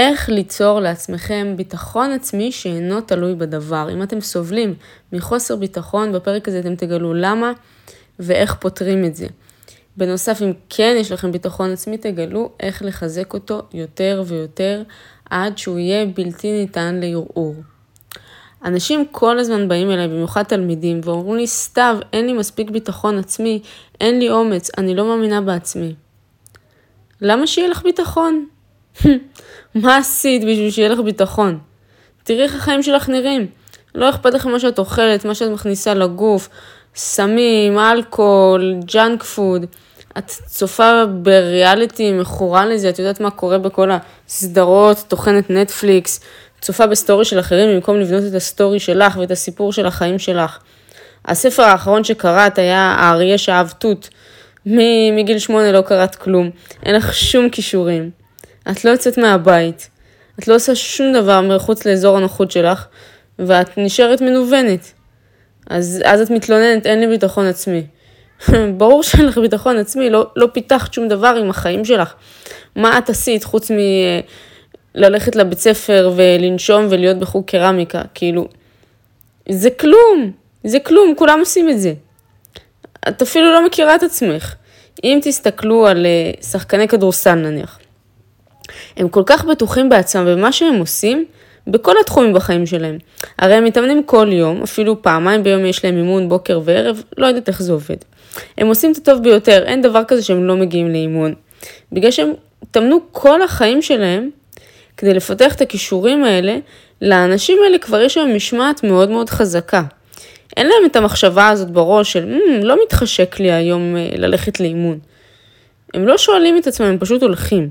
איך ליצור לעצמכם ביטחון עצמי שאינו תלוי בדבר. אם אתם סובלים מחוסר ביטחון, בפרק הזה אתם תגלו למה ואיך פותרים את זה. בנוסף, אם כן יש לכם ביטחון עצמי, תגלו איך לחזק אותו יותר ויותר עד שהוא יהיה בלתי ניתן לערעור. אנשים כל הזמן באים אליי, במיוחד תלמידים, ואומרים לי, סתיו, אין לי מספיק ביטחון עצמי, אין לי אומץ, אני לא מאמינה בעצמי. למה שיהיה לך ביטחון? מה עשית בשביל שיהיה לך ביטחון? תראי איך החיים שלך נראים. לא אכפת לך מה שאת אוכלת, מה שאת מכניסה לגוף, סמים, אלכוהול, junk food. את צופה בריאליטי מכורה לזה, את יודעת מה קורה בכל הסדרות, תוכנת נטפליקס, צופה בסטורי של אחרים במקום לבנות את הסטורי שלך ואת הסיפור של החיים שלך. הספר האחרון שקראת היה האריה שאהב תות. מגיל שמונה לא קראת כלום, אין לך שום כישורים. את לא יוצאת מהבית, את לא עושה שום דבר מחוץ לאזור הנוחות שלך, ואת נשארת מנוונת. אז, אז את מתלוננת, אין לי ביטחון עצמי. ברור שאין לך ביטחון עצמי, לא, לא פיתחת שום דבר עם החיים שלך. מה את עשית חוץ מללכת לבית ספר ולנשום ולהיות בחוג קרמיקה? כאילו, זה כלום, זה כלום, כולם עושים את זה. את אפילו לא מכירה את עצמך. אם תסתכלו על אה, שחקני כדורסל נניח, הם כל כך בטוחים בעצמם במה שהם עושים, בכל התחומים בחיים שלהם. הרי הם מתאמנים כל יום, אפילו פעמיים ביום יש להם אימון בוקר וערב, לא יודעת איך זה עובד. הם עושים את הטוב ביותר, אין דבר כזה שהם לא מגיעים לאימון. בגלל שהם התאמנו כל החיים שלהם כדי לפתח את הכישורים האלה, לאנשים האלה כבר יש היום משמעת מאוד מאוד חזקה. אין להם את המחשבה הזאת בראש של, mm, לא מתחשק לי היום אה, ללכת לאימון. הם לא שואלים את עצמם, הם פשוט הולכים.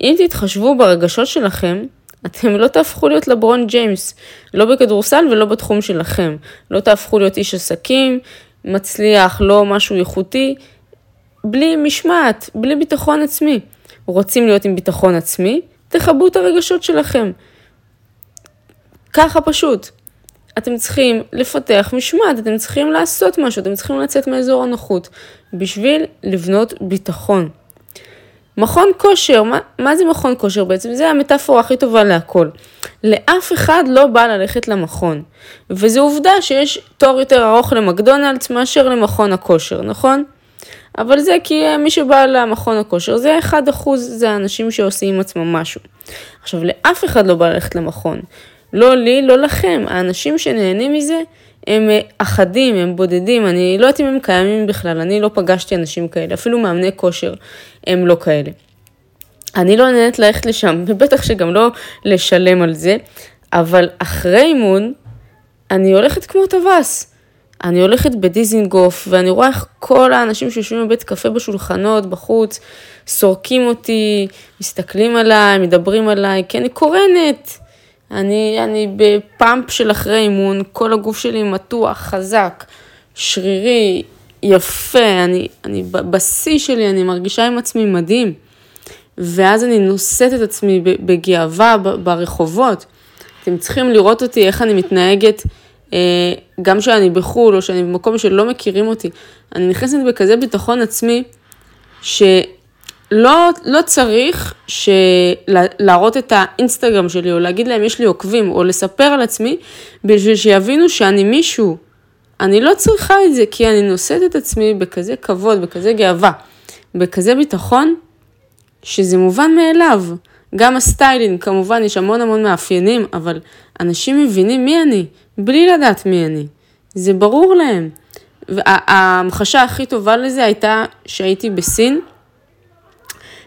אם תתחשבו ברגשות שלכם, אתם לא תהפכו להיות לברון ג'יימס, לא בכדורסל ולא בתחום שלכם. לא תהפכו להיות איש עסקים, מצליח, לא משהו איכותי, בלי משמעת, בלי ביטחון עצמי. רוצים להיות עם ביטחון עצמי? תכבו את הרגשות שלכם. ככה פשוט. אתם צריכים לפתח משמעת, אתם צריכים לעשות משהו, אתם צריכים לצאת מאזור הנוחות בשביל לבנות ביטחון. מכון כושר, מה, מה זה מכון כושר בעצם? זה המטאפורה הכי טובה להכל. לאף אחד לא בא ללכת למכון, וזו עובדה שיש תור יותר ארוך למקדונלדס מאשר למכון הכושר, נכון? אבל זה כי מי שבא למכון הכושר זה 1% זה האנשים שעושים עם עצמם משהו. עכשיו, לאף אחד לא בא ללכת למכון. לא לי, לא לכם. האנשים שנהנים מזה הם אה, אחדים, הם בודדים, אני לא יודעת אם הם קיימים בכלל, אני לא פגשתי אנשים כאלה, אפילו מאמני כושר הם לא כאלה. אני לא נהנית ללכת לשם, ובטח שגם לא לשלם על זה, אבל אחרי אימון, אני הולכת כמו טווס. אני הולכת בדיזינגוף, ואני רואה איך כל האנשים שיושבים בבית קפה בשולחנות, בחוץ, סורקים אותי, מסתכלים עליי, מדברים עליי, כי אני קורנת. אני, אני בפאמפ של אחרי אימון, כל הגוף שלי מתוח, חזק, שרירי, יפה, אני, אני בשיא שלי, אני מרגישה עם עצמי מדהים. ואז אני נושאת את עצמי בגאווה ברחובות. אתם צריכים לראות אותי, איך אני מתנהגת, אה, גם כשאני בחו"ל או שאני במקום שלא מכירים אותי. אני נכנסת בכזה ביטחון עצמי, ש... לא, לא צריך של... להראות את האינסטגרם שלי, או להגיד להם יש לי עוקבים, או לספר על עצמי, בשביל שיבינו שאני מישהו. אני לא צריכה את זה, כי אני נושאת את עצמי בכזה כבוד, בכזה גאווה, בכזה ביטחון, שזה מובן מאליו. גם הסטיילינג, כמובן, יש המון המון מאפיינים, אבל אנשים מבינים מי אני, בלי לדעת מי אני. זה ברור להם. וההמחשה הכי טובה לזה הייתה שהייתי בסין,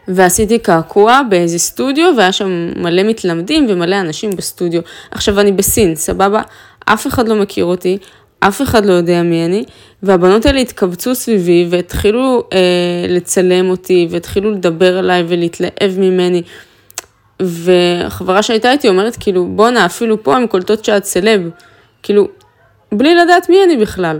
ועשיתי קעקוע באיזה סטודיו, והיה שם מלא מתלמדים ומלא אנשים בסטודיו. עכשיו אני בסין, סבבה? אף אחד לא מכיר אותי, אף אחד לא יודע מי אני, והבנות האלה התקבצו סביבי והתחילו אה, לצלם אותי, והתחילו לדבר עליי ולהתלהב ממני. והחברה שהייתה איתי אומרת, כאילו, בואנה, אפילו פה הן קולטות שאת סלב. כאילו, בלי לדעת מי אני בכלל.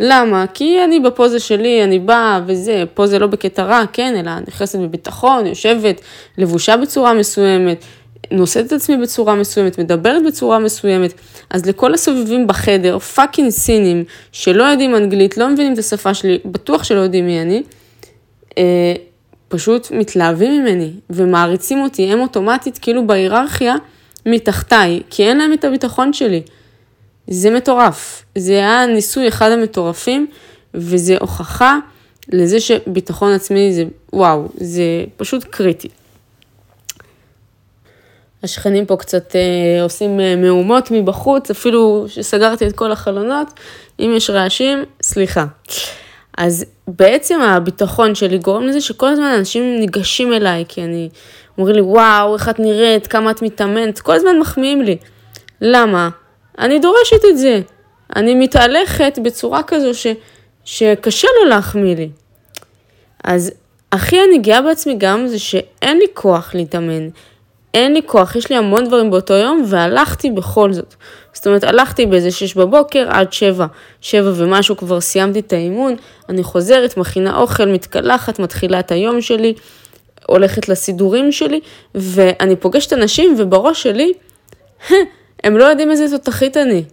למה? כי אני בפוזה שלי, אני באה וזה, פוזה לא בקטע רע, כן, אלא נכנסת בביטחון, יושבת, לבושה בצורה מסוימת, נושאת את עצמי בצורה מסוימת, מדברת בצורה מסוימת. אז לכל הסובבים בחדר, פאקינג סינים, שלא יודעים אנגלית, לא מבינים את השפה שלי, בטוח שלא יודעים מי אני, אה, פשוט מתלהבים ממני ומעריצים אותי, הם אוטומטית כאילו בהיררכיה מתחתיי, כי אין להם את הביטחון שלי. זה מטורף. זה היה ניסוי אחד המטורפים, וזה הוכחה לזה שביטחון עצמי זה וואו, זה פשוט קריטי. השכנים פה קצת אה, עושים אה, מהומות מבחוץ, אפילו שסגרתי את כל החלונות, אם יש רעשים, סליחה. אז בעצם הביטחון שלי גורם לזה שכל הזמן אנשים ניגשים אליי, כי אני, אומרים לי, וואו, איך את נראית, כמה את מתאמנת, כל הזמן מחמיאים לי. למה? אני דורשת את זה. אני מתהלכת בצורה כזו ש, שקשה לו להחמיא לי. אז הכי אני גאה בעצמי גם זה שאין לי כוח להתאמן. אין לי כוח, יש לי המון דברים באותו יום, והלכתי בכל זאת. זאת אומרת, הלכתי באיזה שש בבוקר עד שבע, שבע ומשהו כבר סיימתי את האימון, אני חוזרת, מכינה אוכל, מתקלחת, מתחילה את היום שלי, הולכת לסידורים שלי, ואני פוגשת אנשים, ובראש שלי, הם לא יודעים איזה תותחית אני.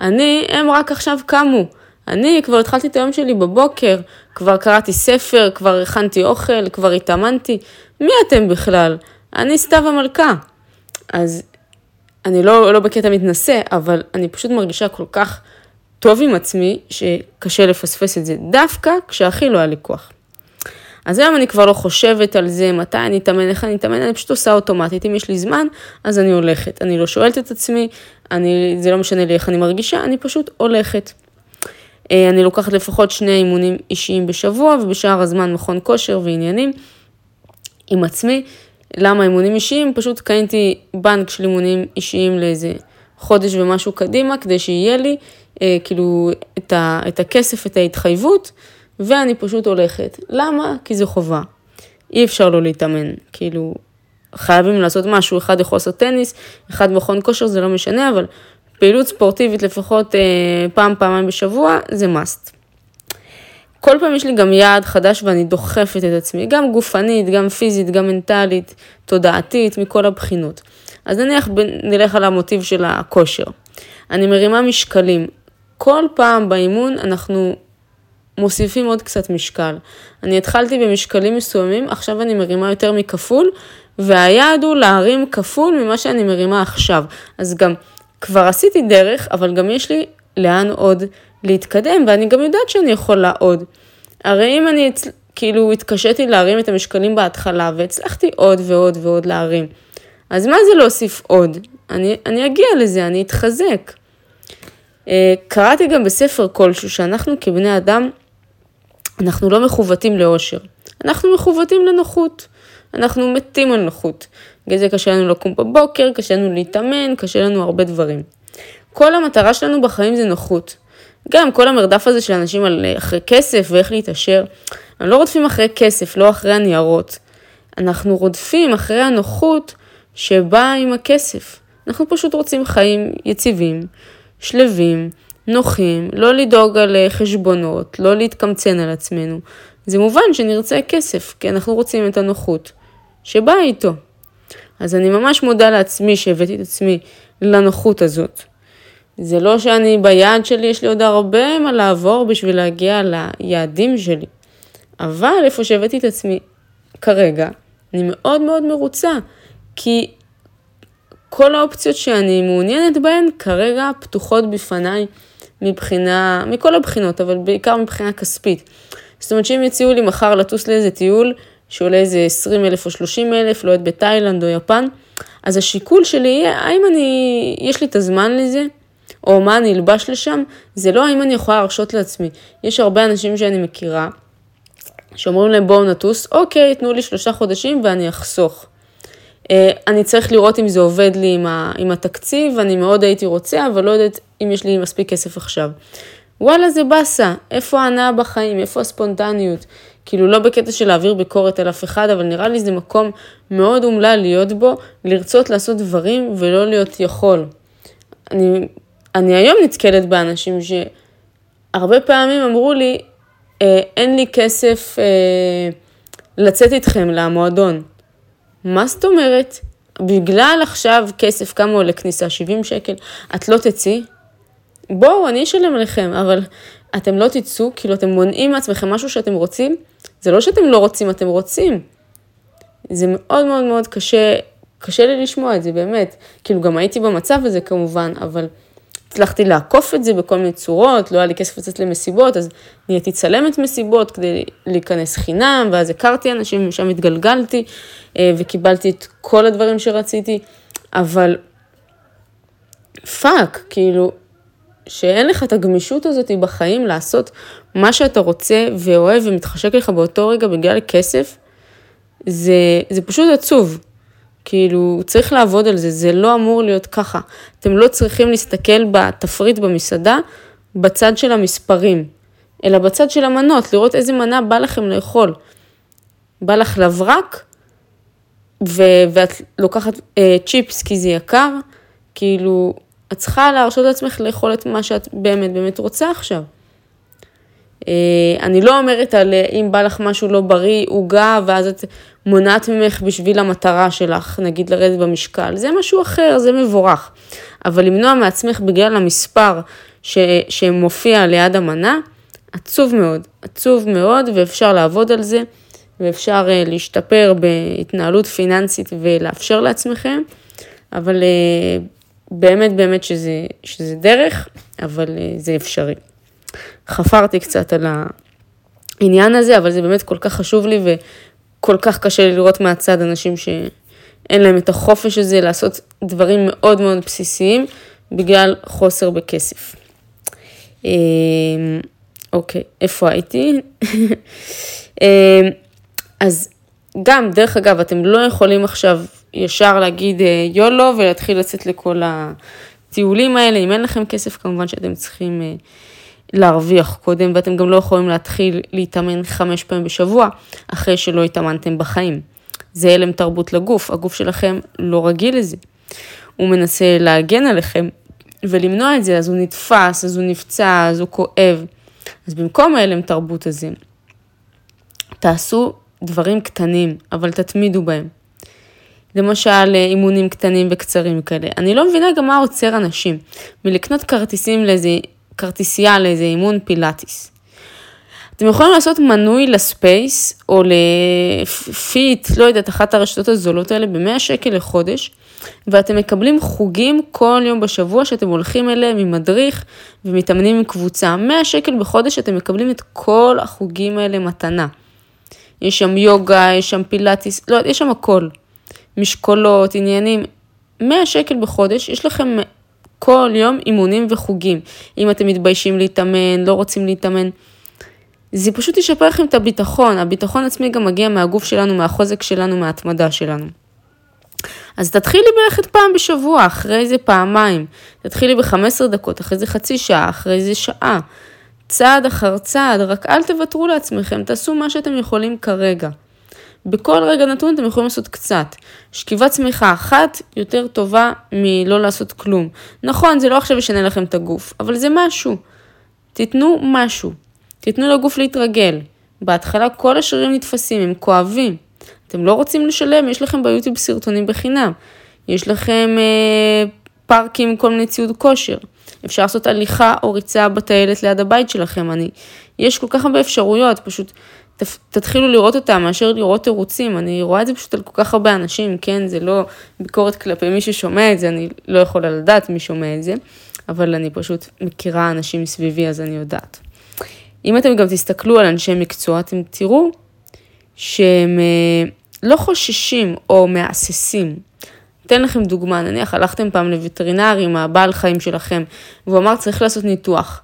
אני, הם רק עכשיו קמו. אני כבר התחלתי את היום שלי בבוקר, כבר קראתי ספר, כבר הכנתי אוכל, כבר התאמנתי. מי אתם בכלל? אני סתיו המלכה. אז אני לא, לא בקטע מתנשא, אבל אני פשוט מרגישה כל כך טוב עם עצמי, שקשה לפספס את זה, דווקא כשהכי לא היה לי כוח. אז היום אני כבר לא חושבת על זה, מתי אני אתאמן, איך אני אתאמן, אני פשוט עושה אוטומטית. אם יש לי זמן, אז אני הולכת. אני לא שואלת את עצמי, אני, זה לא משנה לי איך אני מרגישה, אני פשוט הולכת. אה, אני לוקחת לפחות שני אימונים אישיים בשבוע, ובשאר הזמן מכון כושר ועניינים עם עצמי. למה אימונים אישיים? פשוט קניתי בנק של אימונים אישיים לאיזה חודש ומשהו קדימה, כדי שיהיה לי אה, כאילו את, ה, את הכסף, את ההתחייבות, ואני פשוט הולכת. למה? כי זה חובה. אי אפשר לא להתאמן, כאילו, חייבים לעשות משהו, אחד יכול לעשות טניס, אחד מכון כושר, זה לא משנה, אבל פעילות ספורטיבית לפחות אה, פעם, פעמיים בשבוע, זה must. כל פעם יש לי גם יעד חדש ואני דוחפת את עצמי, גם גופנית, גם פיזית, גם מנטלית, תודעתית, מכל הבחינות. אז נניח נלך על המוטיב של הכושר. אני מרימה משקלים. כל פעם באימון אנחנו מוסיפים עוד קצת משקל. אני התחלתי במשקלים מסוימים, עכשיו אני מרימה יותר מכפול, והיעד הוא להרים כפול ממה שאני מרימה עכשיו. אז גם כבר עשיתי דרך, אבל גם יש לי לאן עוד להתקדם, ואני גם יודעת שאני יכולה עוד. הרי אם אני כאילו התקשיתי להרים את המשקלים בהתחלה, והצלחתי עוד ועוד ועוד להרים, אז מה זה להוסיף עוד? אני, אני אגיע לזה, אני אתחזק. אה, קראתי גם בספר כלשהו שאנחנו כבני אדם, אנחנו לא מכוותים לאושר, אנחנו מכוותים לנוחות. אנחנו מתים על נוחות. בגלל זה קשה לנו לקום בבוקר, קשה לנו להתאמן, קשה לנו הרבה דברים. כל המטרה שלנו בחיים זה נוחות. גם כל המרדף הזה של אנשים על אה, אחרי כסף ואיך להתעשר, אנחנו לא רודפים אחרי כסף, לא אחרי הניירות. אנחנו רודפים אחרי הנוחות שבאה עם הכסף. אנחנו פשוט רוצים חיים יציבים, שלווים, נוחים, לא לדאוג על אה, חשבונות, לא להתקמצן על עצמנו. זה מובן שנרצה כסף, כי אנחנו רוצים את הנוחות שבאה איתו. אז אני ממש מודה לעצמי שהבאתי את עצמי לנוחות הזאת. זה לא שאני ביעד שלי, יש לי עוד הרבה מה לעבור בשביל להגיע ליעדים שלי. אבל איפה שהבאתי את עצמי כרגע, אני מאוד מאוד מרוצה, כי כל האופציות שאני מעוניינת בהן כרגע פתוחות בפניי מבחינה, מכל הבחינות, אבל בעיקר מבחינה כספית. זאת אומרת שאם יציעו לי מחר לטוס לאיזה טיול שעולה איזה 20 אלף או 30 אלף, לא יודעת בתאילנד או יפן, אז השיקול שלי יהיה האם אני, יש לי את הזמן לזה, או מה אני אלבש לשם, זה לא האם אני יכולה להרשות לעצמי. יש הרבה אנשים שאני מכירה, שאומרים להם בואו נטוס, אוקיי, תנו לי שלושה חודשים ואני אחסוך. אה, אני צריך לראות אם זה עובד לי עם, ה, עם התקציב, אני מאוד הייתי רוצה, אבל לא יודעת אם יש לי מספיק כסף עכשיו. וואלה זה באסה, איפה ההנאה בחיים, איפה הספונטניות? כאילו לא בקטע של להעביר ביקורת על אף אחד, אבל נראה לי זה מקום מאוד אומלל להיות בו, לרצות לעשות דברים ולא להיות יכול. אני, אני היום נתקלת באנשים שהרבה פעמים אמרו לי, אה, אין לי כסף אה, לצאת איתכם למועדון. מה זאת אומרת? בגלל עכשיו כסף, כמה עולה כניסה? 70 שקל, את לא תצאי? בואו, אני אשלם עליכם, אבל אתם לא תצאו, כאילו אתם מונעים מעצמכם משהו שאתם רוצים, זה לא שאתם לא רוצים, אתם רוצים. זה מאוד מאוד מאוד קשה, קשה לי לשמוע את זה, באמת. כאילו, גם הייתי במצב הזה כמובן, אבל הצלחתי לעקוף את זה בכל מיני צורות, לא היה לי כסף לצאת למסיבות, אז נהייתי צלמת מסיבות כדי להיכנס חינם, ואז הכרתי אנשים, ושם התגלגלתי, אה, וקיבלתי את כל הדברים שרציתי, אבל fuck, כאילו, שאין לך את הגמישות הזאת בחיים לעשות מה שאתה רוצה ואוהב ומתחשק לך באותו רגע בגלל כסף, זה, זה פשוט עצוב. כאילו, צריך לעבוד על זה, זה לא אמור להיות ככה. אתם לא צריכים להסתכל בתפריט במסעדה בצד של המספרים, אלא בצד של המנות, לראות איזה מנה בא לכם לאכול. בא לך לברק, ו- ואת לוקחת אה, צ'יפס כי זה יקר, כאילו, את צריכה להרשות לעצמך לאכול את מה שאת באמת באמת רוצה עכשיו. אה, אני לא אומרת על אה, אם בא לך משהו לא בריא, עוגה, ואז את מונעת ממך בשביל המטרה שלך, נגיד לרדת במשקל, זה משהו אחר, זה מבורך. אבל למנוע מעצמך בגלל המספר ש, שמופיע ליד המנה, עצוב מאוד, עצוב מאוד, ואפשר לעבוד על זה, ואפשר uh, להשתפר בהתנהלות פיננסית ולאפשר לעצמכם, אבל באמת באמת שזה, שזה דרך, אבל זה אפשרי. חפרתי קצת על העניין הזה, אבל זה באמת כל כך חשוב לי, כל כך קשה לי לראות מהצד אנשים שאין להם את החופש הזה לעשות דברים מאוד מאוד בסיסיים בגלל חוסר בכסף. אמ, אוקיי, איפה הייתי? אמ, אז גם, דרך אגב, אתם לא יכולים עכשיו ישר להגיד אה, יולו ולהתחיל לצאת לכל הטיולים האלה. אם אין לכם כסף, כמובן שאתם צריכים אה, להרוויח קודם, ואתם גם לא יכולים להתחיל להתאמן חמש פעמים בשבוע, אחרי שלא התאמנתם בחיים. זה הלם תרבות לגוף, הגוף שלכם לא רגיל לזה. הוא מנסה להגן עליכם ולמנוע את זה, אז הוא נתפס, אז הוא נפצע, אז הוא כואב. אז במקום ההלם תרבות הזה, תעשו דברים קטנים, אבל תתמידו בהם. למשל אימונים קטנים וקצרים כאלה. אני לא מבינה גם מה עוצר אנשים מלקנות כרטיסים לאיזה כרטיסייה לאיזה אימון פילאטיס. אתם יכולים לעשות מנוי לספייס או לפיט, לא יודעת, אחת הרשתות הזולות האלה ב-100 שקל לחודש, ואתם מקבלים חוגים כל יום בשבוע שאתם הולכים אליהם עם מדריך ומתאמנים עם קבוצה. 100 שקל בחודש אתם מקבלים את כל החוגים האלה מתנה. יש שם יוגה, יש שם פילאטיס, לא, יש שם הכל. משקולות, עניינים. 100 שקל בחודש, יש לכם כל יום אימונים וחוגים. אם אתם מתביישים להתאמן, לא רוצים להתאמן, זה פשוט ישפר לכם את הביטחון. הביטחון עצמי גם מגיע מהגוף שלנו, מהחוזק שלנו, מההתמדה שלנו. אז תתחילי בלכת פעם בשבוע, אחרי זה פעמיים. תתחילי ב-15 דקות, אחרי זה חצי שעה, אחרי זה שעה. צעד אחר צעד, רק אל תוותרו לעצמכם, תעשו מה שאתם יכולים כרגע. בכל רגע נתון אתם יכולים לעשות קצת. שכיבת צמיחה אחת יותר טובה מלא לעשות כלום. נכון, זה לא עכשיו ישנה לכם את הגוף, אבל זה משהו. תיתנו משהו. תיתנו לגוף להתרגל. בהתחלה כל השרירים נתפסים, הם כואבים. אתם לא רוצים לשלם, יש לכם ביוטיוב סרטונים בחינם. יש לכם אה, פארקים עם כל מיני ציוד כושר. אפשר לעשות הליכה או ריצה בטיילת ליד הבית שלכם. אני, יש כל כך הרבה אפשרויות, פשוט תתחילו לראות אותם מאשר לראות תירוצים, אני רואה את זה פשוט על כל כך הרבה אנשים, כן, זה לא ביקורת כלפי מי ששומע את זה, אני לא יכולה לדעת מי שומע את זה, אבל אני פשוט מכירה אנשים מסביבי אז אני יודעת. אם אתם גם תסתכלו על אנשי מקצוע, אתם תראו שהם אה, לא חוששים או מהססים. אתן לכם דוגמה, נניח הלכתם פעם לווטרינר עם הבעל חיים שלכם, והוא אמר צריך לעשות ניתוח.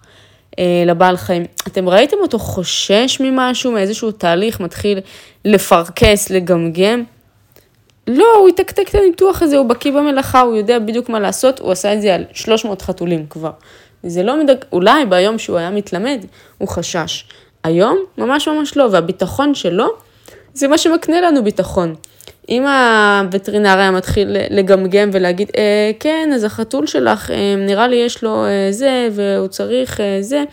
אה, לבעל חיים. אתם ראיתם אותו חושש ממשהו, מאיזשהו תהליך, מתחיל לפרכס, לגמגם? לא, הוא יתקתק את הניתוח הזה, הוא בקיא במלאכה, הוא יודע בדיוק מה לעשות, הוא עשה את זה על 300 חתולים כבר. זה לא מדק... אולי ביום שהוא היה מתלמד, הוא חשש. היום, ממש ממש לא, והביטחון שלו, זה מה שמקנה לנו ביטחון. אם הווטרינר היה מתחיל לגמגם ולהגיד, אה, כן, אז החתול שלך, אה, נראה לי יש לו אה, זה, והוא צריך אה, זה,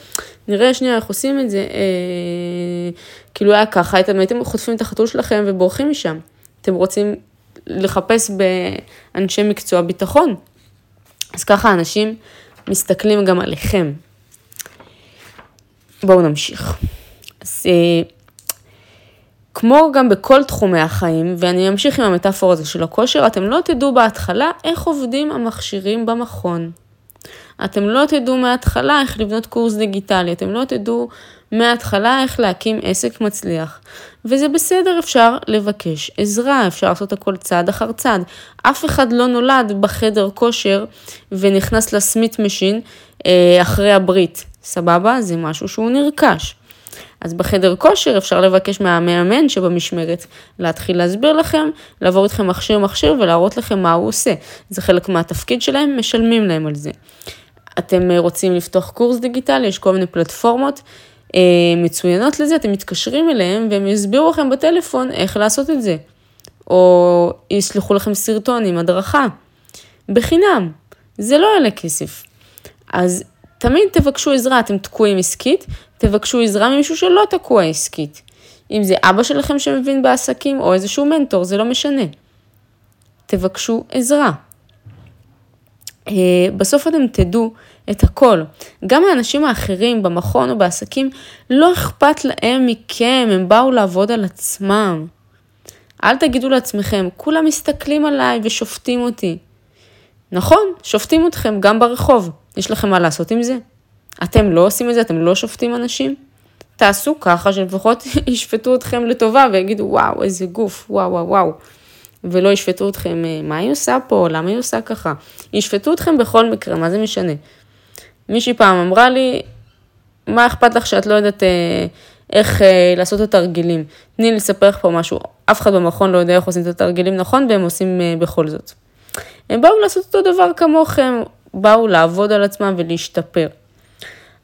נראה שנייה איך עושים את זה, אה, כאילו היה ככה, אתם הייתם חוטפים את החתול שלכם ובורחים משם. אתם רוצים לחפש באנשי מקצוע ביטחון. אז ככה אנשים מסתכלים גם עליכם. בואו נמשיך. אז... אה, כמו גם בכל תחומי החיים, ואני אמשיך עם המטאפורה הזו של הכושר, אתם לא תדעו בהתחלה איך עובדים המכשירים במכון. אתם לא תדעו מההתחלה איך לבנות קורס דיגיטלי, אתם לא תדעו מההתחלה איך להקים עסק מצליח. וזה בסדר, אפשר לבקש עזרה, אפשר לעשות הכל צעד אחר צעד. אף אחד לא נולד בחדר כושר ונכנס ל Smith machine אה, אחרי הברית, סבבה? זה משהו שהוא נרכש. אז בחדר כושר אפשר לבקש מהמאמן שבמשמרת להתחיל להסביר לכם, לעבור איתכם מכשיר מכשיר ולהראות לכם מה הוא עושה. זה חלק מהתפקיד שלהם, משלמים להם על זה. אתם רוצים לפתוח קורס דיגיטלי, יש כל מיני פלטפורמות אה, מצוינות לזה, אתם מתקשרים אליהם והם יסבירו לכם בטלפון איך לעשות את זה. או ישלחו לכם סרטון עם הדרכה. בחינם. זה לא עולה כסף. אז תמיד תבקשו עזרה, אתם תקועים עסקית, תבקשו עזרה ממישהו שלא תקוע עסקית. אם זה אבא שלכם שמבין בעסקים או איזשהו מנטור, זה לא משנה. תבקשו עזרה. אה, בסוף אתם תדעו את הכל. גם האנשים האחרים במכון או בעסקים, לא אכפת להם מכם, הם באו לעבוד על עצמם. אל תגידו לעצמכם, כולם מסתכלים עליי ושופטים אותי. נכון, שופטים אתכם גם ברחוב. יש לכם מה לעשות עם זה? אתם לא עושים את זה? אתם לא שופטים אנשים? תעשו ככה שלפחות ישפטו אתכם לטובה ויגידו, וואו, איזה גוף, וואו, וואו, וואו. ולא ישפטו אתכם, אה, מה היא עושה פה, למה היא עושה ככה. ישפטו אתכם בכל מקרה, מה זה משנה? מישהי פעם אמרה לי, מה אכפת לך שאת לא יודעת אה, איך אה, לעשות את התרגילים? תני לי לספר לך פה משהו, אף אחד במכון לא יודע איך עושים את התרגילים נכון, והם עושים אה, בכל זאת. הם באו לעשות אותו דבר כמוכם, באו לעבוד על עצמם ולהשתפר.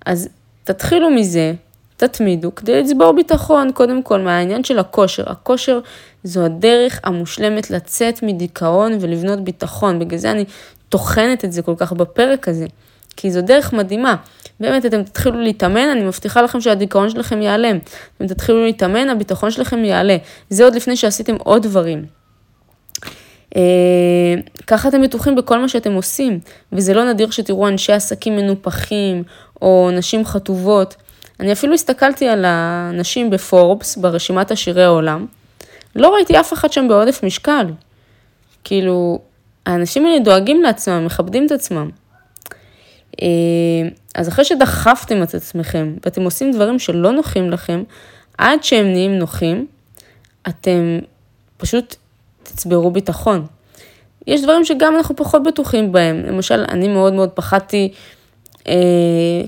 אז תתחילו מזה, תתמידו, כדי לצבור ביטחון, קודם כל, מהעניין של הכושר. הכושר זו הדרך המושלמת לצאת מדיכאון ולבנות ביטחון, בגלל זה אני טוחנת את זה כל כך בפרק הזה. כי זו דרך מדהימה. באמת, אתם תתחילו להתאמן, אני מבטיחה לכם שהדיכאון שלכם ייעלם. אתם תתחילו להתאמן, הביטחון שלכם יעלה. זה עוד לפני שעשיתם עוד דברים. אה, ככה אתם בטוחים בכל מה שאתם עושים, וזה לא נדיר שתראו אנשי עסקים מנופחים, או נשים חטובות. אני אפילו הסתכלתי על הנשים בפורבס, ברשימת עשירי העולם, לא ראיתי אף אחד שם בעודף משקל. כאילו, האנשים האלה דואגים לעצמם, מכבדים את עצמם. אה, אז אחרי שדחפתם את עצמכם ואתם עושים דברים שלא נוחים לכם, עד שהם נהיים נוחים, אתם פשוט תצברו ביטחון. יש דברים שגם אנחנו פחות בטוחים בהם. למשל, אני מאוד מאוד פחדתי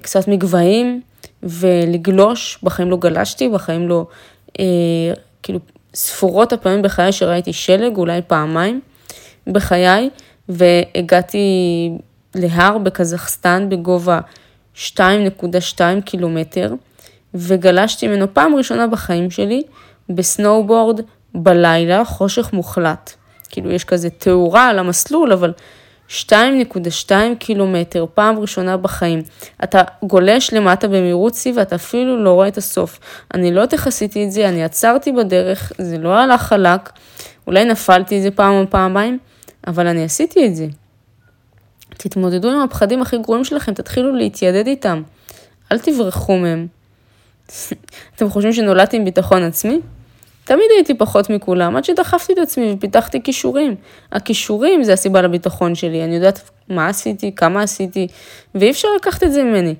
קצת מגבהים ולגלוש, בחיים לא גלשתי, בחיים לא, אה, כאילו, ספורות הפעמים בחיי שראיתי שלג, אולי פעמיים בחיי, והגעתי להר בקזחסטן בגובה 2.2 קילומטר, וגלשתי ממנו פעם ראשונה בחיים שלי בסנואובורד בלילה, חושך מוחלט. כאילו יש כזה תאורה על המסלול, אבל 2.2 קילומטר, פעם ראשונה בחיים. אתה גולש למטה במהירות שיא ואתה אפילו לא רואה את הסוף. אני לא תכסיתי את זה, אני עצרתי בדרך, זה לא הלך חלק, אולי נפלתי איזה פעם או פעמיים, אבל אני עשיתי את זה. תתמודדו עם הפחדים הכי גרועים שלכם, תתחילו להתיידד איתם. אל תברחו מהם. אתם חושבים שנולדתי עם ביטחון עצמי? תמיד הייתי פחות מכולם, עד שדחפתי את עצמי ופיתחתי כישורים. הכישורים זה הסיבה לביטחון שלי, אני יודעת מה עשיתי, כמה עשיתי, ואי אפשר לקחת את זה ממני.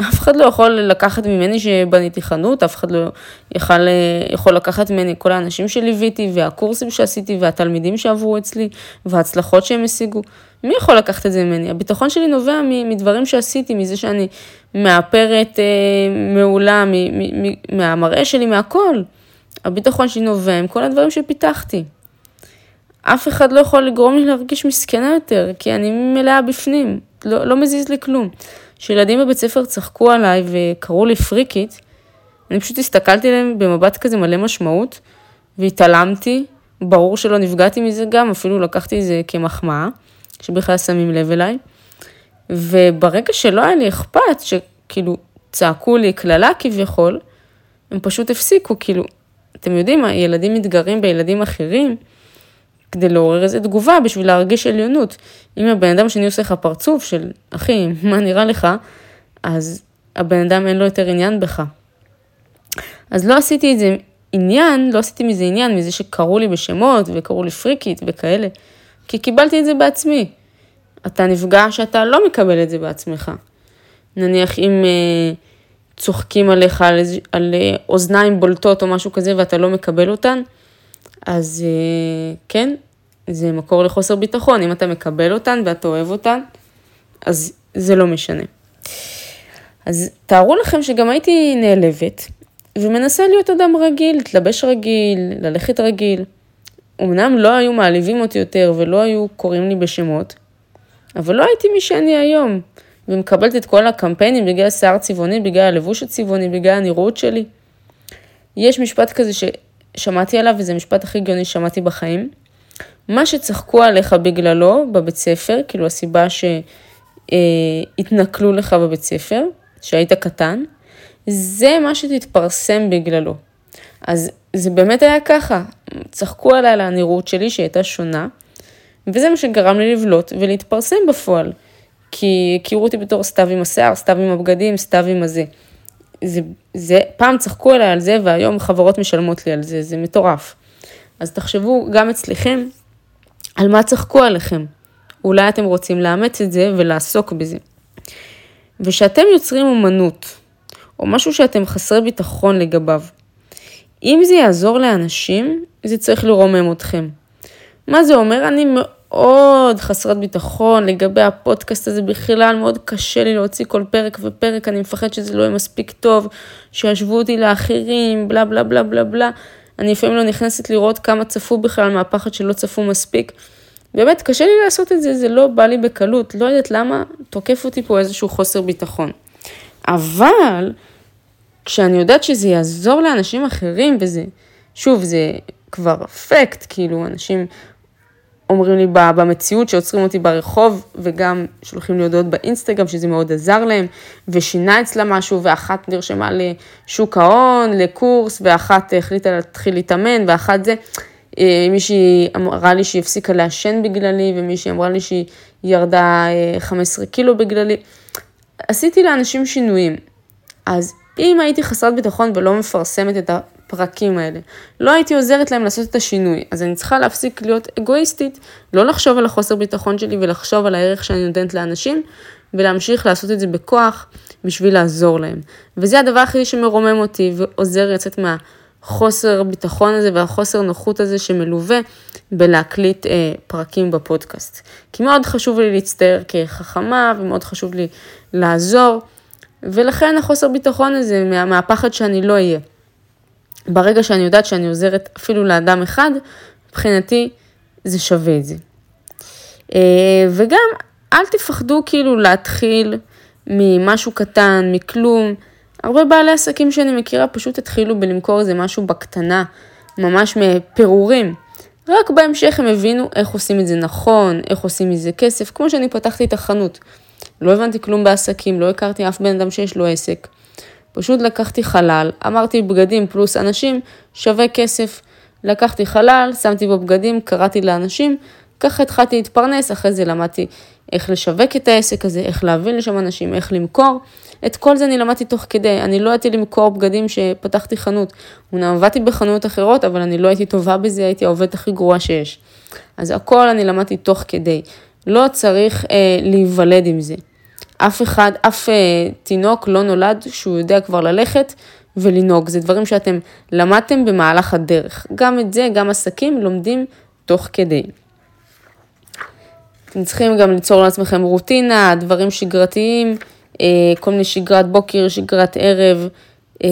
אף אחד לא יכול לקחת ממני שבניתי חנות, אף אחד לא יכול, יכול לקחת ממני כל האנשים שליוויתי, והקורסים שעשיתי, והתלמידים שעברו אצלי, וההצלחות שהם השיגו. מי יכול לקחת את זה ממני? הביטחון שלי נובע מדברים שעשיתי, מזה שאני מאפרת אה, מעולה, מהמראה שלי, מהכל. הביטחון שלי נובע עם כל הדברים שפיתחתי. אף אחד לא יכול לגרום לי להרגיש מסכנה יותר, כי אני מלאה בפנים, לא, לא מזיז לי כלום. כשילדים בבית ספר צחקו עליי וקראו לי פריקית, אני פשוט הסתכלתי עליהם במבט כזה מלא משמעות, והתעלמתי, ברור שלא נפגעתי מזה גם, אפילו לקחתי את זה כמחמאה, שבכלל שמים לב אליי. וברגע שלא היה לי אכפת, שכאילו צעקו לי קללה כביכול, הם פשוט הפסיקו, כאילו, אתם יודעים, ילדים מתגרים בילדים אחרים כדי לעורר איזה תגובה בשביל להרגיש עליונות. אם הבן אדם שני עושה לך פרצוף של, אחי, מה נראה לך, אז הבן אדם אין לו יותר עניין בך. אז לא עשיתי את זה עניין, לא עשיתי מזה עניין, מזה שקראו לי בשמות וקראו לי פריקית וכאלה, כי קיבלתי את זה בעצמי. אתה נפגע שאתה לא מקבל את זה בעצמך. נניח אם אה, צוחקים עליך על, על אה, אוזניים בולטות או משהו כזה ואתה לא מקבל אותן, אז אה, כן, זה מקור לחוסר ביטחון. אם אתה מקבל אותן ואתה אוהב אותן, אז זה לא משנה. אז תארו לכם שגם הייתי נעלבת ומנסה להיות אדם רגיל, להתלבש רגיל, ללכת רגיל. אמנם לא היו מעליבים אותי יותר ולא היו קוראים לי בשמות, אבל לא הייתי מי שאני היום, ומקבלת את כל הקמפיינים בגלל השיער צבעוני, בגלל הלבוש הצבעוני, בגלל הנראות שלי. יש משפט כזה ששמעתי עליו, וזה המשפט הכי גאוני ששמעתי בחיים. מה שצחקו עליך בגללו בבית ספר, כאילו הסיבה שהתנכלו לך בבית ספר, שהיית קטן, זה מה שתתפרסם בגללו. אז זה באמת היה ככה, צחקו עליי על הנראות שלי שהייתה שונה, וזה מה שגרם לי לבלוט ולהתפרסם בפועל. כי הכירו אותי בתור סתיו עם השיער, סתיו עם הבגדים, סתיו עם הזה. זה, זה, פעם צחקו עליי על זה והיום חברות משלמות לי על זה, זה מטורף. אז תחשבו גם אצלכם על מה צחקו עליכם. אולי אתם רוצים לאמץ את זה ולעסוק בזה. ושאתם יוצרים אומנות, או משהו שאתם חסרי ביטחון לגביו, אם זה יעזור לאנשים, זה צריך לרומם אתכם. מה זה אומר? אני מאוד חסרת ביטחון לגבי הפודקאסט הזה בכלל, מאוד קשה לי להוציא כל פרק ופרק, אני מפחד שזה לא יהיה מספיק טוב, שישוו אותי לאחרים, בלה בלה בלה בלה בלה. אני לפעמים לא נכנסת לראות כמה צפו בכלל מהפחד שלא צפו מספיק. באמת, קשה לי לעשות את זה, זה לא בא לי בקלות, לא יודעת למה תוקף אותי פה איזשהו חוסר ביטחון. אבל, כשאני יודעת שזה יעזור לאנשים אחרים, וזה, שוב, זה כבר אפקט, כאילו, אנשים אומרים לי במציאות שעוצרים אותי ברחוב, וגם שולחים לי הודעות באינסטגרם, שזה מאוד עזר להם, ושינה אצלה משהו, ואחת נרשמה לשוק ההון, לקורס, ואחת החליטה להתחיל להתאמן, ואחת זה. אה, מישהי אמרה לי שהיא הפסיקה לעשן בגללי, ומישהי אמרה לי שהיא ירדה 15 אה, קילו בגללי. עשיתי לאנשים שינויים. אז אם הייתי חסרת ביטחון ולא מפרסמת את הפרקים האלה, לא הייתי עוזרת להם לעשות את השינוי. אז אני צריכה להפסיק להיות אגואיסטית, לא לחשוב על החוסר ביטחון שלי ולחשוב על הערך שאני נותנת לאנשים, ולהמשיך לעשות את זה בכוח בשביל לעזור להם. וזה הדבר היחידי שמרומם אותי ועוזר לצאת מה... החוסר ביטחון הזה והחוסר נוחות הזה שמלווה בלהקליט אה, פרקים בפודקאסט. כי מאוד חשוב לי להצטער כחכמה ומאוד חשוב לי לעזור, ולכן החוסר ביטחון הזה מה, מהפחד שאני לא אהיה. ברגע שאני יודעת שאני עוזרת אפילו לאדם אחד, מבחינתי זה שווה את זה. אה, וגם אל תפחדו כאילו להתחיל ממשהו קטן, מכלום. הרבה בעלי עסקים שאני מכירה פשוט התחילו בלמכור איזה משהו בקטנה, ממש מפירורים. רק בהמשך הם הבינו איך עושים את זה נכון, איך עושים מזה כסף, כמו שאני פתחתי את החנות. לא הבנתי כלום בעסקים, לא הכרתי אף בן אדם שיש לו עסק. פשוט לקחתי חלל, אמרתי בגדים פלוס אנשים שווה כסף. לקחתי חלל, שמתי בו בגדים, קראתי לאנשים, ככה התחלתי להתפרנס, אחרי זה למדתי איך לשווק את העסק הזה, איך להביא לשם אנשים, איך למכור. את כל זה אני למדתי תוך כדי, אני לא הייתי למכור בגדים שפתחתי חנות. אומנם עבדתי בחנויות אחרות, אבל אני לא הייתי טובה בזה, הייתי העובדת הכי גרועה שיש. אז הכל אני למדתי תוך כדי. לא צריך אה, להיוולד עם זה. אף אחד, אף אה, תינוק לא נולד שהוא יודע כבר ללכת ולנהוג. זה דברים שאתם למדתם במהלך הדרך. גם את זה, גם עסקים לומדים תוך כדי. אתם צריכים גם ליצור לעצמכם רוטינה, דברים שגרתיים. אה, כל מיני שגרת בוקר, שגרת ערב, אה,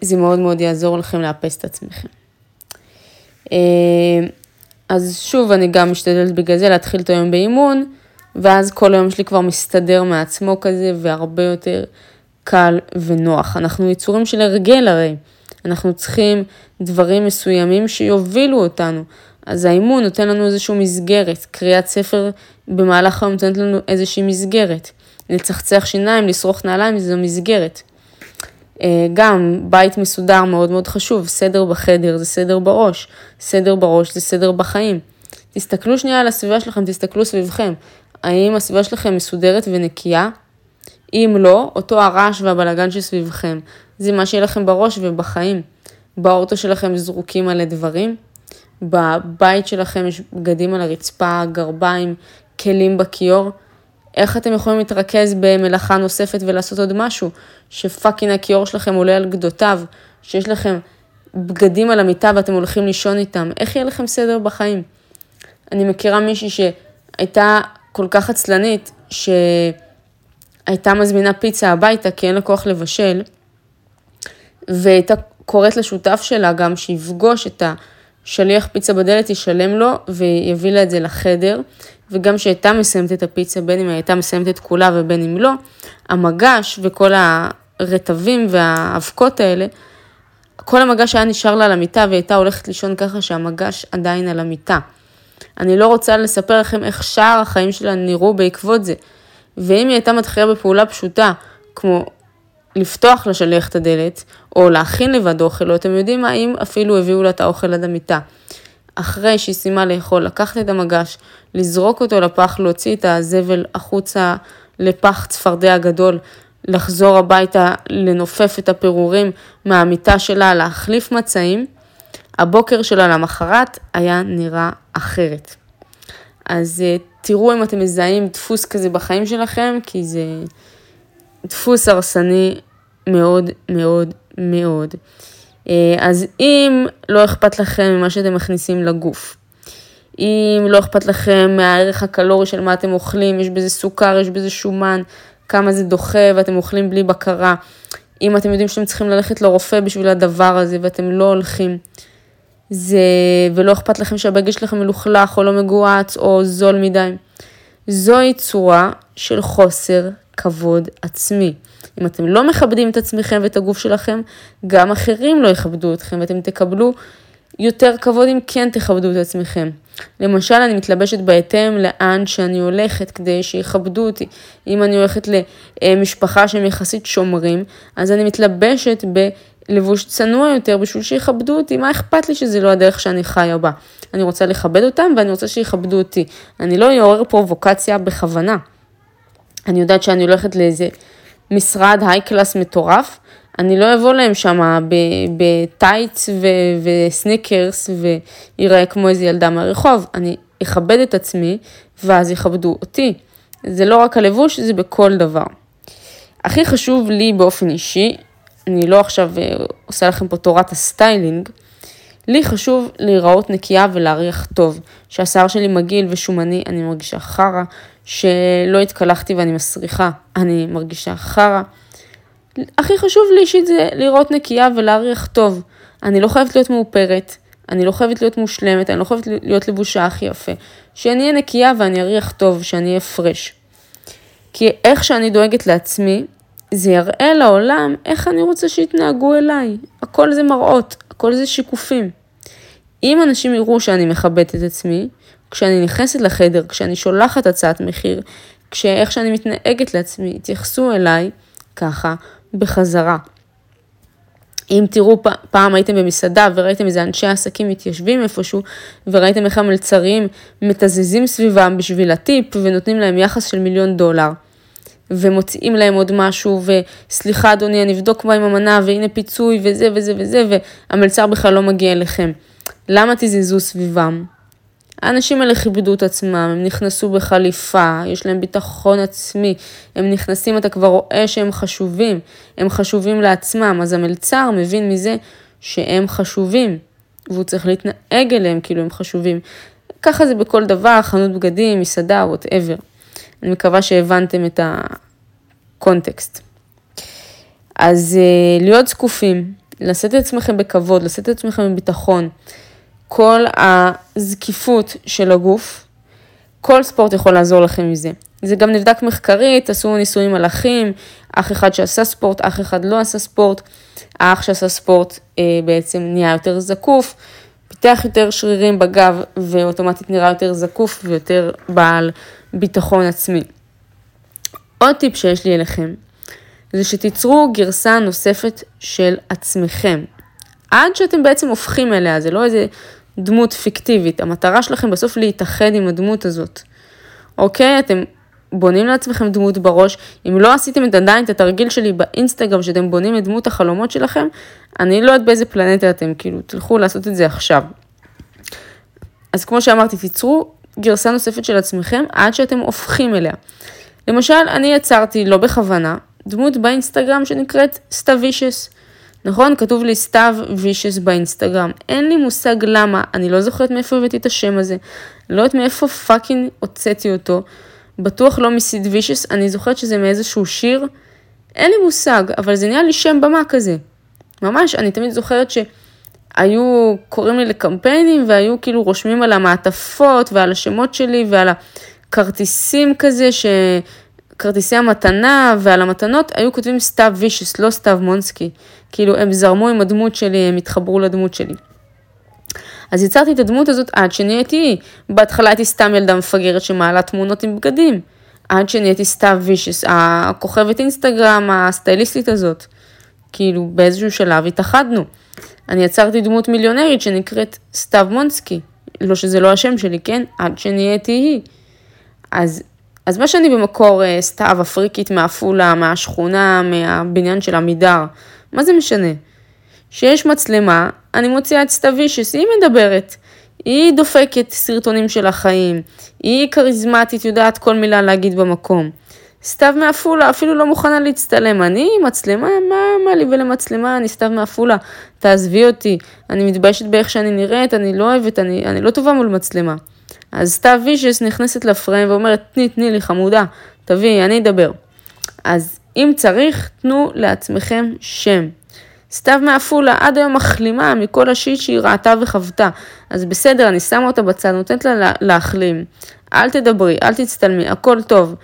זה מאוד מאוד יעזור לכם לאפס את עצמכם. אה, אז שוב, אני גם משתדלת בגלל זה להתחיל את היום באימון, ואז כל היום שלי כבר מסתדר מעצמו כזה, והרבה יותר קל ונוח. אנחנו יצורים של הרגל הרי. אנחנו צריכים דברים מסוימים שיובילו אותנו. אז האימון נותן לנו איזושהי מסגרת, קריאת ספר במהלך היום נותנת לנו איזושהי מסגרת. לצחצח שיניים, לשרוך נעליים, זו מסגרת. אה, גם בית מסודר מאוד מאוד חשוב, סדר בחדר זה סדר בראש, סדר בראש זה סדר בחיים. תסתכלו שנייה על הסביבה שלכם, תסתכלו סביבכם. האם הסביבה שלכם מסודרת ונקייה? אם לא, אותו הרעש והבלגן שסביבכם. זה מה שיהיה לכם בראש ובחיים. באוטו שלכם זרוקים מלא דברים, בבית שלכם יש בגדים על הרצפה, גרביים, כלים בכיור. איך אתם יכולים להתרכז במלאכה נוספת ולעשות עוד משהו, שפאקינג הכיור שלכם עולה על גדותיו, שיש לכם בגדים על המיטה ואתם הולכים לישון איתם, איך יהיה לכם סדר בחיים? אני מכירה מישהי שהייתה כל כך עצלנית, שהייתה מזמינה פיצה הביתה כי אין לה כוח לבשל, והייתה קוראת לשותף שלה גם שיפגוש את השליח פיצה בדלת, ישלם לו ויביא לה את זה לחדר, וגם כשהייתה מסיימת את הפיצה, בין אם הייתה מסיימת את כולה ובין אם לא, המגש וכל הרטבים והאבקות האלה, כל המגש היה נשאר לה על המיטה והיא הייתה הולכת לישון ככה שהמגש עדיין על המיטה. אני לא רוצה לספר לכם איך שאר החיים שלה נראו בעקבות זה. ואם היא הייתה מתחילה בפעולה פשוטה, כמו לפתוח לשליח את הדלת, או להכין לבד אוכל, או אתם יודעים מה, אם אפילו הביאו לה את האוכל עד המיטה. אחרי שהיא סיימה לאכול, לקחת את המגש, לזרוק אותו לפח, להוציא את הזבל החוצה לפח צפרדע גדול, לחזור הביתה, לנופף את הפירורים מהמיטה שלה, להחליף מצעים, הבוקר שלה למחרת היה נראה אחרת. אז אה, תראו אם אתם מזהים דפוס כזה בחיים שלכם, כי זה דפוס הרסני מאוד מאוד מאוד. אה, אז אם לא אכפת לכם ממה שאתם מכניסים לגוף, אם לא אכפת לכם מהערך הקלורי של מה אתם אוכלים, יש בזה סוכר, יש בזה שומן, כמה זה דוחה ואתם אוכלים בלי בקרה, אם אתם יודעים שאתם צריכים ללכת לרופא בשביל הדבר הזה ואתם לא הולכים, זה, ולא אכפת לכם שהבגד שלכם מלוכלך או לא מגואץ או זול מדי. זוהי צורה של חוסר כבוד עצמי. אם אתם לא מכבדים את עצמכם ואת הגוף שלכם, גם אחרים לא יכבדו אתכם ואתם תקבלו יותר כבוד אם כן תכבדו את עצמכם. למשל, אני מתלבשת בהתאם לאן שאני הולכת כדי שיכבדו אותי. אם אני הולכת למשפחה שהם יחסית שומרים, אז אני מתלבשת בלבוש צנוע יותר בשביל שיכבדו אותי. מה אכפת לי שזה לא הדרך שאני חיה בה? אני רוצה לכבד אותם ואני רוצה שיכבדו אותי. אני לא אעורר פרובוקציה בכוונה. אני יודעת שאני הולכת לאיזה משרד היי קלאס מטורף, אני לא אבוא להם שם בטייץ וסניקרס ויראה כמו איזה ילדה מהרחוב, אני אכבד את עצמי ואז יכבדו אותי. זה לא רק הלבוש, זה בכל דבר. הכי חשוב לי באופן אישי, אני לא עכשיו אה, עושה לכם פה תורת הסטיילינג, לי חשוב להיראות נקייה ולהריח טוב. שהשיער שלי מגעיל ושומני, אני מרגישה חרא, שלא התקלחתי ואני מסריחה, אני מרגישה חרא. הכי חשוב לי אישית זה לראות נקייה ולהריח טוב. אני לא חייבת להיות מאופרת, אני לא חייבת להיות מושלמת, אני לא חייבת להיות לבושה הכי יפה. שאני אהיה נקייה ואני אריח טוב, שאני אהיה fresh. כי איך שאני דואגת לעצמי, זה יראה לעולם איך אני רוצה שיתנהגו אליי. הכל זה מראות, הכל זה שיקופים. אם אנשים יראו שאני מכבדת את עצמי, כשאני נכנסת לחדר, כשאני שולחת הצעת מחיר, כשאיך שאני מתנהגת לעצמי, יתייחסו אליי ככה בחזרה. אם תראו פעם הייתם במסעדה וראיתם איזה אנשי עסקים מתיישבים איפשהו וראיתם איך המלצרים מתזזים סביבם בשביל הטיפ ונותנים להם יחס של מיליון דולר ומוציאים להם עוד משהו וסליחה אדוני אני אבדוק מה עם המנה והנה פיצוי וזה וזה וזה והמלצר בכלל לא מגיע אליכם. למה תזזו סביבם? האנשים האלה כיבדו את עצמם, הם נכנסו בחליפה, יש להם ביטחון עצמי, הם נכנסים, אתה כבר רואה שהם חשובים, הם חשובים לעצמם, אז המלצר מבין מזה שהם חשובים, והוא צריך להתנהג אליהם כאילו הם חשובים. ככה זה בכל דבר, חנות בגדים, מסעדה, וואטאבר. אני מקווה שהבנתם את הקונטקסט. אז uh, להיות זקופים, לשאת את עצמכם בכבוד, לשאת את עצמכם בביטחון. כל הזקיפות של הגוף, כל ספורט יכול לעזור לכם מזה. זה גם נבדק מחקרית, עשו ניסויים על אחים, אח אחד שעשה ספורט, אח אחד לא עשה ספורט, האח שעשה ספורט אה, בעצם נהיה יותר זקוף, פיתח יותר שרירים בגב ואוטומטית נראה יותר זקוף ויותר בעל ביטחון עצמי. עוד טיפ שיש לי אליכם, זה שתיצרו גרסה נוספת של עצמכם. עד שאתם בעצם הופכים אליה, זה לא איזה דמות פיקטיבית. המטרה שלכם בסוף להתאחד עם הדמות הזאת. אוקיי? אתם בונים לעצמכם דמות בראש, אם לא עשיתם את עדיין את התרגיל שלי באינסטגרם שאתם בונים את דמות החלומות שלכם, אני לא יודעת באיזה פלנטה אתם, כאילו, תלכו לעשות את זה עכשיו. אז כמו שאמרתי, תיצרו גרסה נוספת של עצמכם עד שאתם הופכים אליה. למשל, אני יצרתי, לא בכוונה, דמות באינסטגרם שנקראת סתיו וישס. נכון? כתוב לי סתיו וישס באינסטגרם. אין לי מושג למה, אני לא זוכרת מאיפה הבאתי את השם הזה. לא יודעת מאיפה פאקינג הוצאתי אותו. בטוח לא מסיד וישס, אני זוכרת שזה מאיזשהו שיר. אין לי מושג, אבל זה נהיה לי שם במה כזה. ממש, אני תמיד זוכרת שהיו קוראים לי לקמפיינים והיו כאילו רושמים על המעטפות ועל השמות שלי ועל הכרטיסים כזה, ש... כרטיסי המתנה ועל המתנות היו כותבים סתיו וישס, לא סתיו מונסקי. כאילו הם זרמו עם הדמות שלי, הם התחברו לדמות שלי. אז יצרתי את הדמות הזאת עד שנהייתי, בהתחלה הייתי סתם ילדה מפגרת שמעלה תמונות עם בגדים, עד שנהייתי סתיו וישס, הכוכבת אינסטגרם, הסטייליסטית הזאת. כאילו באיזשהו שלב התאחדנו. אני יצרתי דמות מיליונרית שנקראת סתיו מונסקי, לא שזה לא השם שלי, כן? עד שנהייתי היא. אז, אז מה שאני במקור אה, סתיו אפריקית מעפולה, מהשכונה, מהבניין של עמידר, מה זה משנה? שיש מצלמה, אני מוציאה את סתיו וישס, היא מדברת. היא דופקת סרטונים של החיים, היא כריזמטית, יודעת כל מילה להגיד במקום. סתיו מעפולה, אפילו לא מוכנה להצטלם. אני מצלמה, מה, מה לי ולמצלמה, אני סתיו מעפולה, תעזבי אותי, אני מתביישת באיך שאני נראית, אני לא אוהבת, אני, אני לא טובה מול מצלמה. אז סתיו וישס נכנסת לפריים ואומרת, תני, תני לי חמודה, תביאי, אני אדבר. אז אם צריך, תנו לעצמכם שם. סתיו מעפולה עד היום מחלימה מכל השיט שהיא ראתה וחוותה. אז בסדר, אני שמה אותה בצד, נותנת לה להחלים. אל תדברי, אל תצטלמי, הכל טוב.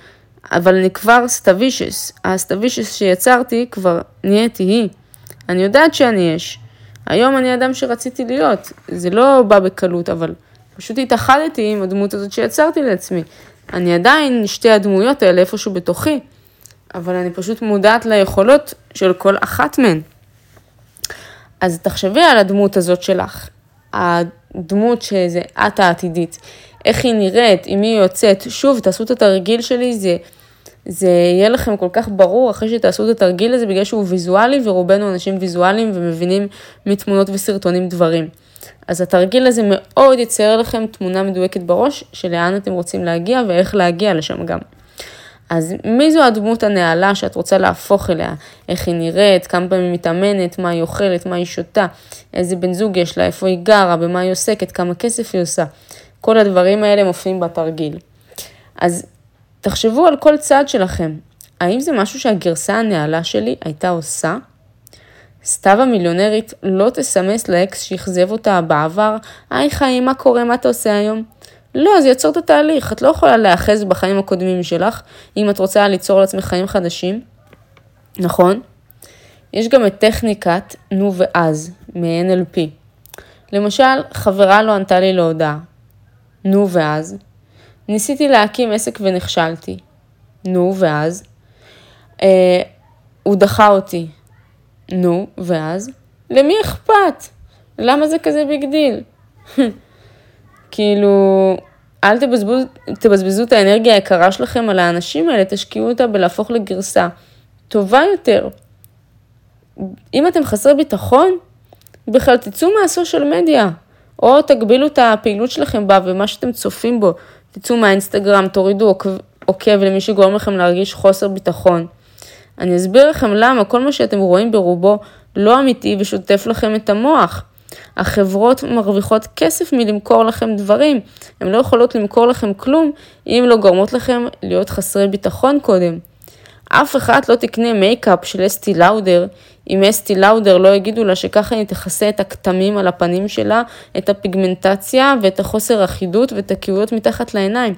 אבל אני כבר סתיו וישס. הסתיו וישס שיצרתי כבר נהייתי היא. אני יודעת שאני יש. היום אני אדם שרציתי להיות. זה לא בא בקלות, אבל פשוט התאחדתי עם הדמות הזאת שיצרתי לעצמי. אני עדיין שתי הדמויות האלה איפשהו בתוכי. אבל אני פשוט מודעת ליכולות של כל אחת מהן. אז תחשבי על הדמות הזאת שלך, הדמות שזה את העתידית, איך היא נראית, עם מי היא יוצאת. שוב, תעשו את התרגיל שלי, זה, זה יהיה לכם כל כך ברור אחרי שתעשו את התרגיל הזה, בגלל שהוא ויזואלי, ורובנו אנשים ויזואליים ומבינים מתמונות וסרטונים דברים. אז התרגיל הזה מאוד יצייר לכם תמונה מדויקת בראש, של לאן אתם רוצים להגיע ואיך להגיע לשם גם. אז מי זו הדמות הנעלה שאת רוצה להפוך אליה? איך היא נראית, כמה פעמים היא מתאמנת, מה היא אוכלת, מה היא שותה, איזה בן זוג יש לה, איפה היא גרה, במה היא עוסקת, כמה כסף היא עושה. כל הדברים האלה מופיעים בתרגיל. אז תחשבו על כל צעד שלכם. האם זה משהו שהגרסה הנעלה שלי הייתה עושה? סתיו המיליונרית לא תסמס לאקס שאכזב אותה בעבר, היי חיים, מה קורה, מה אתה עושה היום? לא, זה יעצור את התהליך. את לא יכולה להיאחז בחיים הקודמים שלך, אם את רוצה ליצור לעצמך חיים חדשים. נכון? יש גם את טכניקת נו ואז, מ-NLP. למשל, חברה לא ענתה לי להודעה. נו ואז. ניסיתי להקים עסק ונכשלתי. נו ואז. אה, הוא דחה אותי. נו, ואז? למי אכפת? למה זה כזה big deal? כאילו, אל תבזבזו, תבזבזו את האנרגיה היקרה שלכם על האנשים האלה, תשקיעו אותה בלהפוך לגרסה טובה יותר. אם אתם חסרי ביטחון, בכלל תצאו מהסושיאל מדיה, או תגבילו את הפעילות שלכם בה ומה שאתם צופים בו, תצאו מהאינסטגרם, תורידו עוקב, עוקב למי שגורם לכם להרגיש חוסר ביטחון. אני אסביר לכם למה כל מה שאתם רואים ברובו לא אמיתי ושוטף לכם את המוח. החברות מרוויחות כסף מלמכור לכם דברים, הן לא יכולות למכור לכם כלום אם לא גורמות לכם להיות חסרי ביטחון קודם. אף אחד לא תקנה מייקאפ של אסטי לאודר, אם אסטי לאודר לא יגידו לה שככה היא תכסה את הכתמים על הפנים שלה, את הפיגמנטציה ואת החוסר אחידות ואת הכהויות מתחת לעיניים.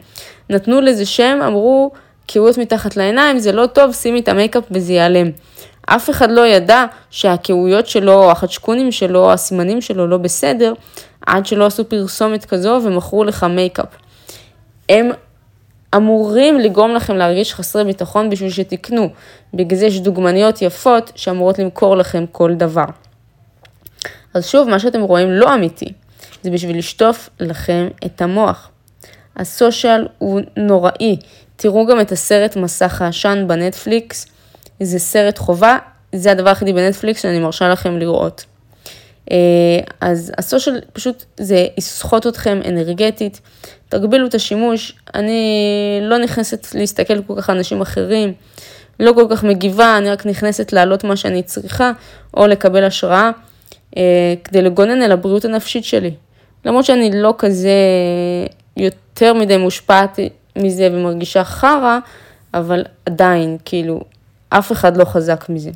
נתנו לזה שם, אמרו, כהויות מתחת לעיניים, זה לא טוב, שימי את המייקאפ וזה ייעלם. אף אחד לא ידע שהכהויות שלו, או החצ'קונים שלו, או הסימנים שלו לא בסדר, עד שלא עשו פרסומת כזו ומכרו לך מייקאפ. הם אמורים לגרום לכם להרגיש חסרי ביטחון בשביל שתקנו. בגלל זה יש דוגמניות יפות שאמורות למכור לכם כל דבר. אז שוב, מה שאתם רואים לא אמיתי, זה בשביל לשטוף לכם את המוח. ה social הוא נוראי. תראו גם את הסרט מסך העשן בנטפליקס, זה סרט חובה, זה הדבר היחידי בנטפליקס שאני מרשה לכם לראות. אה, אז הסושיאל פשוט זה יסחוט אתכם אנרגטית, תגבילו את השימוש, אני לא נכנסת להסתכל כל כך על אנשים אחרים, לא כל כך מגיבה, אני רק נכנסת להעלות מה שאני צריכה, או לקבל השראה, אה, כדי לגונן על הבריאות הנפשית שלי. למרות שאני לא כזה יותר מדי מושפעת מזה ומרגישה חרא, אבל עדיין, כאילו, אף אחד לא חזק מזה.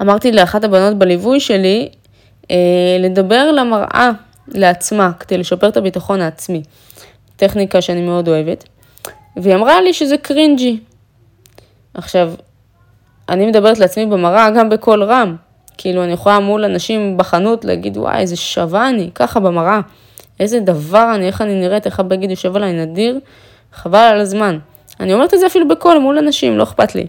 אמרתי לאחת הבנות בליווי שלי, אה, לדבר למראה לעצמה, כדי לשפר את הביטחון העצמי. טכניקה שאני מאוד אוהבת. והיא אמרה לי שזה קרינג'י. עכשיו, אני מדברת לעצמי במראה גם בקול רם. כאילו, אני יכולה מול אנשים בחנות להגיד, וואי, איזה שווה אני, ככה במראה. איזה דבר אני, איך אני נראית, איך הבגד יושב עליי נדיר, חבל על הזמן. אני אומרת את זה אפילו בקול מול אנשים, לא אכפת לי.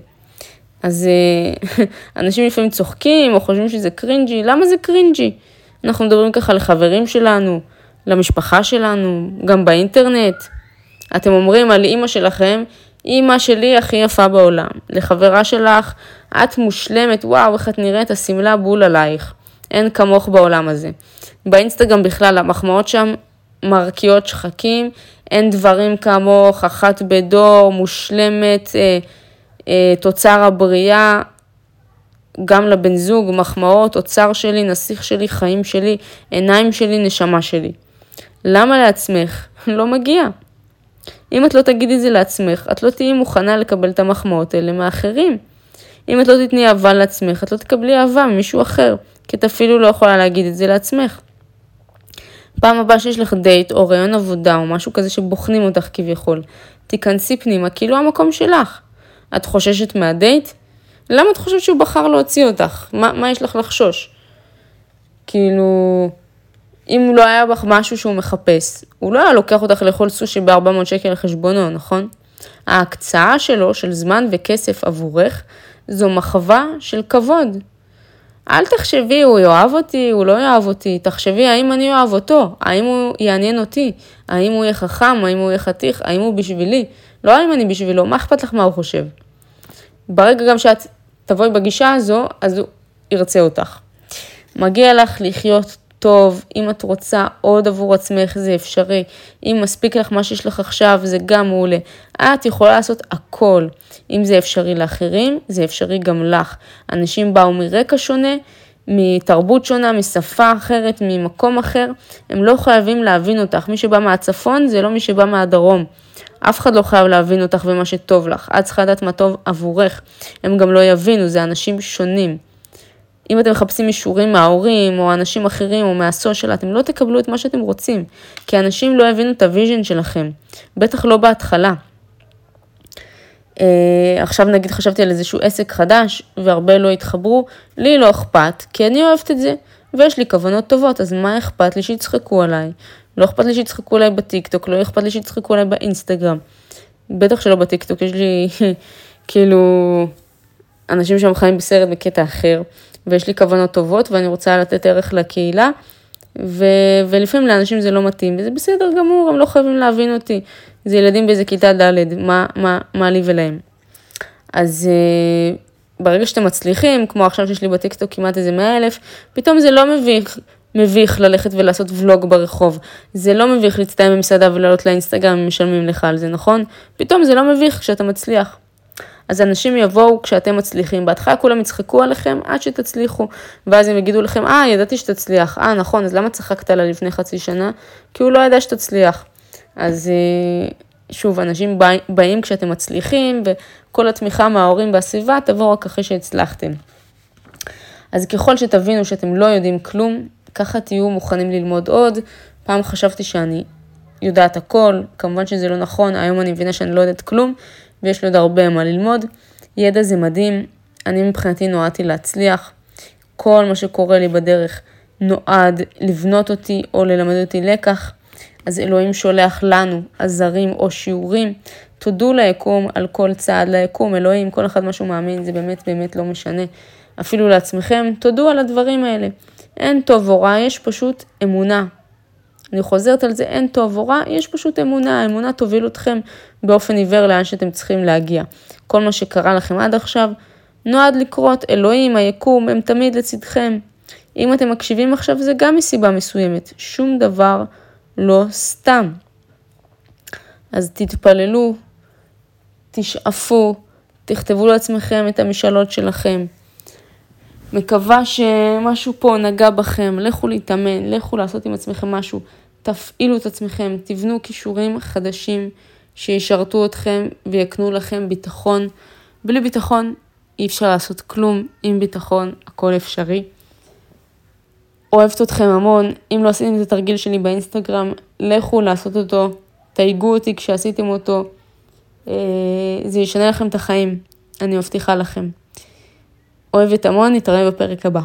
אז אה, אנשים לפעמים צוחקים או חושבים שזה cringy, למה זה cringy? אנחנו מדברים ככה לחברים שלנו, למשפחה שלנו, גם באינטרנט. אתם אומרים על אימא שלכם, אימא שלי הכי יפה בעולם. לחברה שלך, את מושלמת, וואו, איך את נראית, השמלה בול עלייך. אין כמוך בעולם הזה. באינסטגרם בכלל, המחמאות שם מרקיעות שחקים, אין דברים כמוך, אחת בדור, מושלמת, אה, אה, תוצר הבריאה, גם לבן זוג, מחמאות, אוצר שלי, נסיך שלי, חיים שלי, עיניים שלי, נשמה שלי. למה לעצמך? לא מגיע. אם את לא תגידי את זה לעצמך, את לא תהיי מוכנה לקבל את המחמאות האלה מאחרים. אם את לא תתני אהבה לעצמך, את לא תקבלי אהבה ממישהו אחר, כי את אפילו לא יכולה להגיד את זה לעצמך. פעם הבאה שיש לך דייט או רעיון עבודה או משהו כזה שבוחנים אותך כביכול, תיכנסי פנימה כאילו המקום שלך. את חוששת מהדייט? למה את חושבת שהוא בחר להוציא אותך? מה, מה יש לך לחשוש? כאילו, אם לא היה בך משהו שהוא מחפש, הוא לא היה לוקח אותך לאכול סושי ב-400 שקל לחשבונו, נכון? ההקצאה שלו, של זמן וכסף עבורך, זו מחווה של כבוד. אל תחשבי, הוא יאהב אותי, הוא לא יאהב אותי, תחשבי האם אני אוהב אותו, האם הוא יעניין אותי, האם הוא יהיה חכם, האם הוא יהיה חתיך, האם הוא בשבילי, לא האם אני בשבילו, מה אכפת לך מה הוא חושב. ברגע גם שאת תבואי בגישה הזו, אז הוא ירצה אותך. מגיע לך לחיות טוב, אם את רוצה עוד עבור עצמך זה אפשרי, אם מספיק לך מה שיש לך עכשיו זה גם מעולה. את יכולה לעשות הכל. אם זה אפשרי לאחרים, זה אפשרי גם לך. אנשים באו מרקע שונה, מתרבות שונה, משפה אחרת, ממקום אחר, הם לא חייבים להבין אותך. מי שבא מהצפון זה לא מי שבא מהדרום. אף אחד לא חייב להבין אותך ומה שטוב לך. את צריכה לדעת מה טוב עבורך. הם גם לא יבינו, זה אנשים שונים. אם אתם מחפשים אישורים מההורים או אנשים אחרים או מהסושיאל, אתם לא תקבלו את מה שאתם רוצים, כי אנשים לא הבינו את ה vision שלכם, בטח לא בהתחלה. אה, עכשיו נגיד חשבתי על איזשהו עסק חדש והרבה לא התחברו, לי לא אכפת, כי אני אוהבת את זה, ויש לי כוונות טובות, אז מה אכפת לי שיצחקו עליי? לא אכפת לי שיצחקו עליי בטיקטוק, לא אכפת לי שיצחקו עליי באינסטגרם. בטח שלא בטיקטוק, יש לי כאילו אנשים שם חיים בסרט בקטע אחר, ויש לי כוונות טובות ואני רוצה לתת ערך לקהילה, ו... ולפעמים לאנשים זה לא מתאים, וזה בסדר גמור, הם לא חייבים להבין אותי. זה ילדים באיזה כיתה ד', מה, מה, מה לי ולהם. אז uh, ברגע שאתם מצליחים, כמו עכשיו שיש לי בטיקטוק כמעט איזה 100 אלף, פתאום זה לא מביך, מביך ללכת ולעשות ולוג ברחוב. זה לא מביך להצטיים במסעדה ולעלות לאינסטגרם אם משלמים לך על זה, נכון? פתאום זה לא מביך כשאתה מצליח. אז אנשים יבואו כשאתם מצליחים. בהתחלה כולם יצחקו עליכם עד שתצליחו, ואז הם יגידו לכם, אה, ידעתי שתצליח. אה, נכון, אז למה צחקת עליה לפני חצי שנה? כי הוא לא ידע שתצליח. אז אה, שוב, אנשים באים כשאתם מצליחים, וכל התמיכה מההורים והסביבה תבוא רק אחרי שהצלחתם. אז ככל שתבינו שאתם לא יודעים כלום, ככה תהיו מוכנים ללמוד עוד. פעם חשבתי שאני יודעת הכל, כמובן שזה לא נכון, היום אני מבינה שאני לא יודעת כלום, ויש לי עוד הרבה מה ללמוד. ידע זה מדהים, אני מבחינתי נועדתי להצליח. כל מה שקורה לי בדרך נועד לבנות אותי או ללמד אותי לקח. אז אלוהים שולח לנו עזרים או שיעורים. תודו ליקום על כל צעד ליקום, אלוהים, כל אחד מה שהוא מאמין, זה באמת באמת לא משנה. אפילו לעצמכם, תודו על הדברים האלה. אין טוב או רע, יש פשוט אמונה. אני חוזרת על זה, אין טוב או רע, יש פשוט אמונה, האמונה תוביל אתכם באופן עיוור לאן שאתם צריכים להגיע. כל מה שקרה לכם עד עכשיו נועד לקרות, אלוהים, היקום, הם תמיד לצדכם. אם אתם מקשיבים עכשיו זה גם מסיבה מסוימת, שום דבר לא סתם. אז תתפללו, תשאפו, תכתבו לעצמכם את המשאלות שלכם. מקווה שמשהו פה נגע בכם, לכו להתאמן, לכו לעשות עם עצמכם משהו, תפעילו את עצמכם, תבנו כישורים חדשים שישרתו אתכם ויקנו לכם ביטחון. בלי ביטחון אי אפשר לעשות כלום, עם ביטחון הכל אפשרי. אוהבת אתכם המון, אם לא עשיתם את התרגיל שלי באינסטגרם, לכו לעשות אותו, תייגו אותי כשעשיתם אותו, אה, זה ישנה לכם את החיים, אני מבטיחה לכם. אוהבת המון, נתראה בפרק הבא.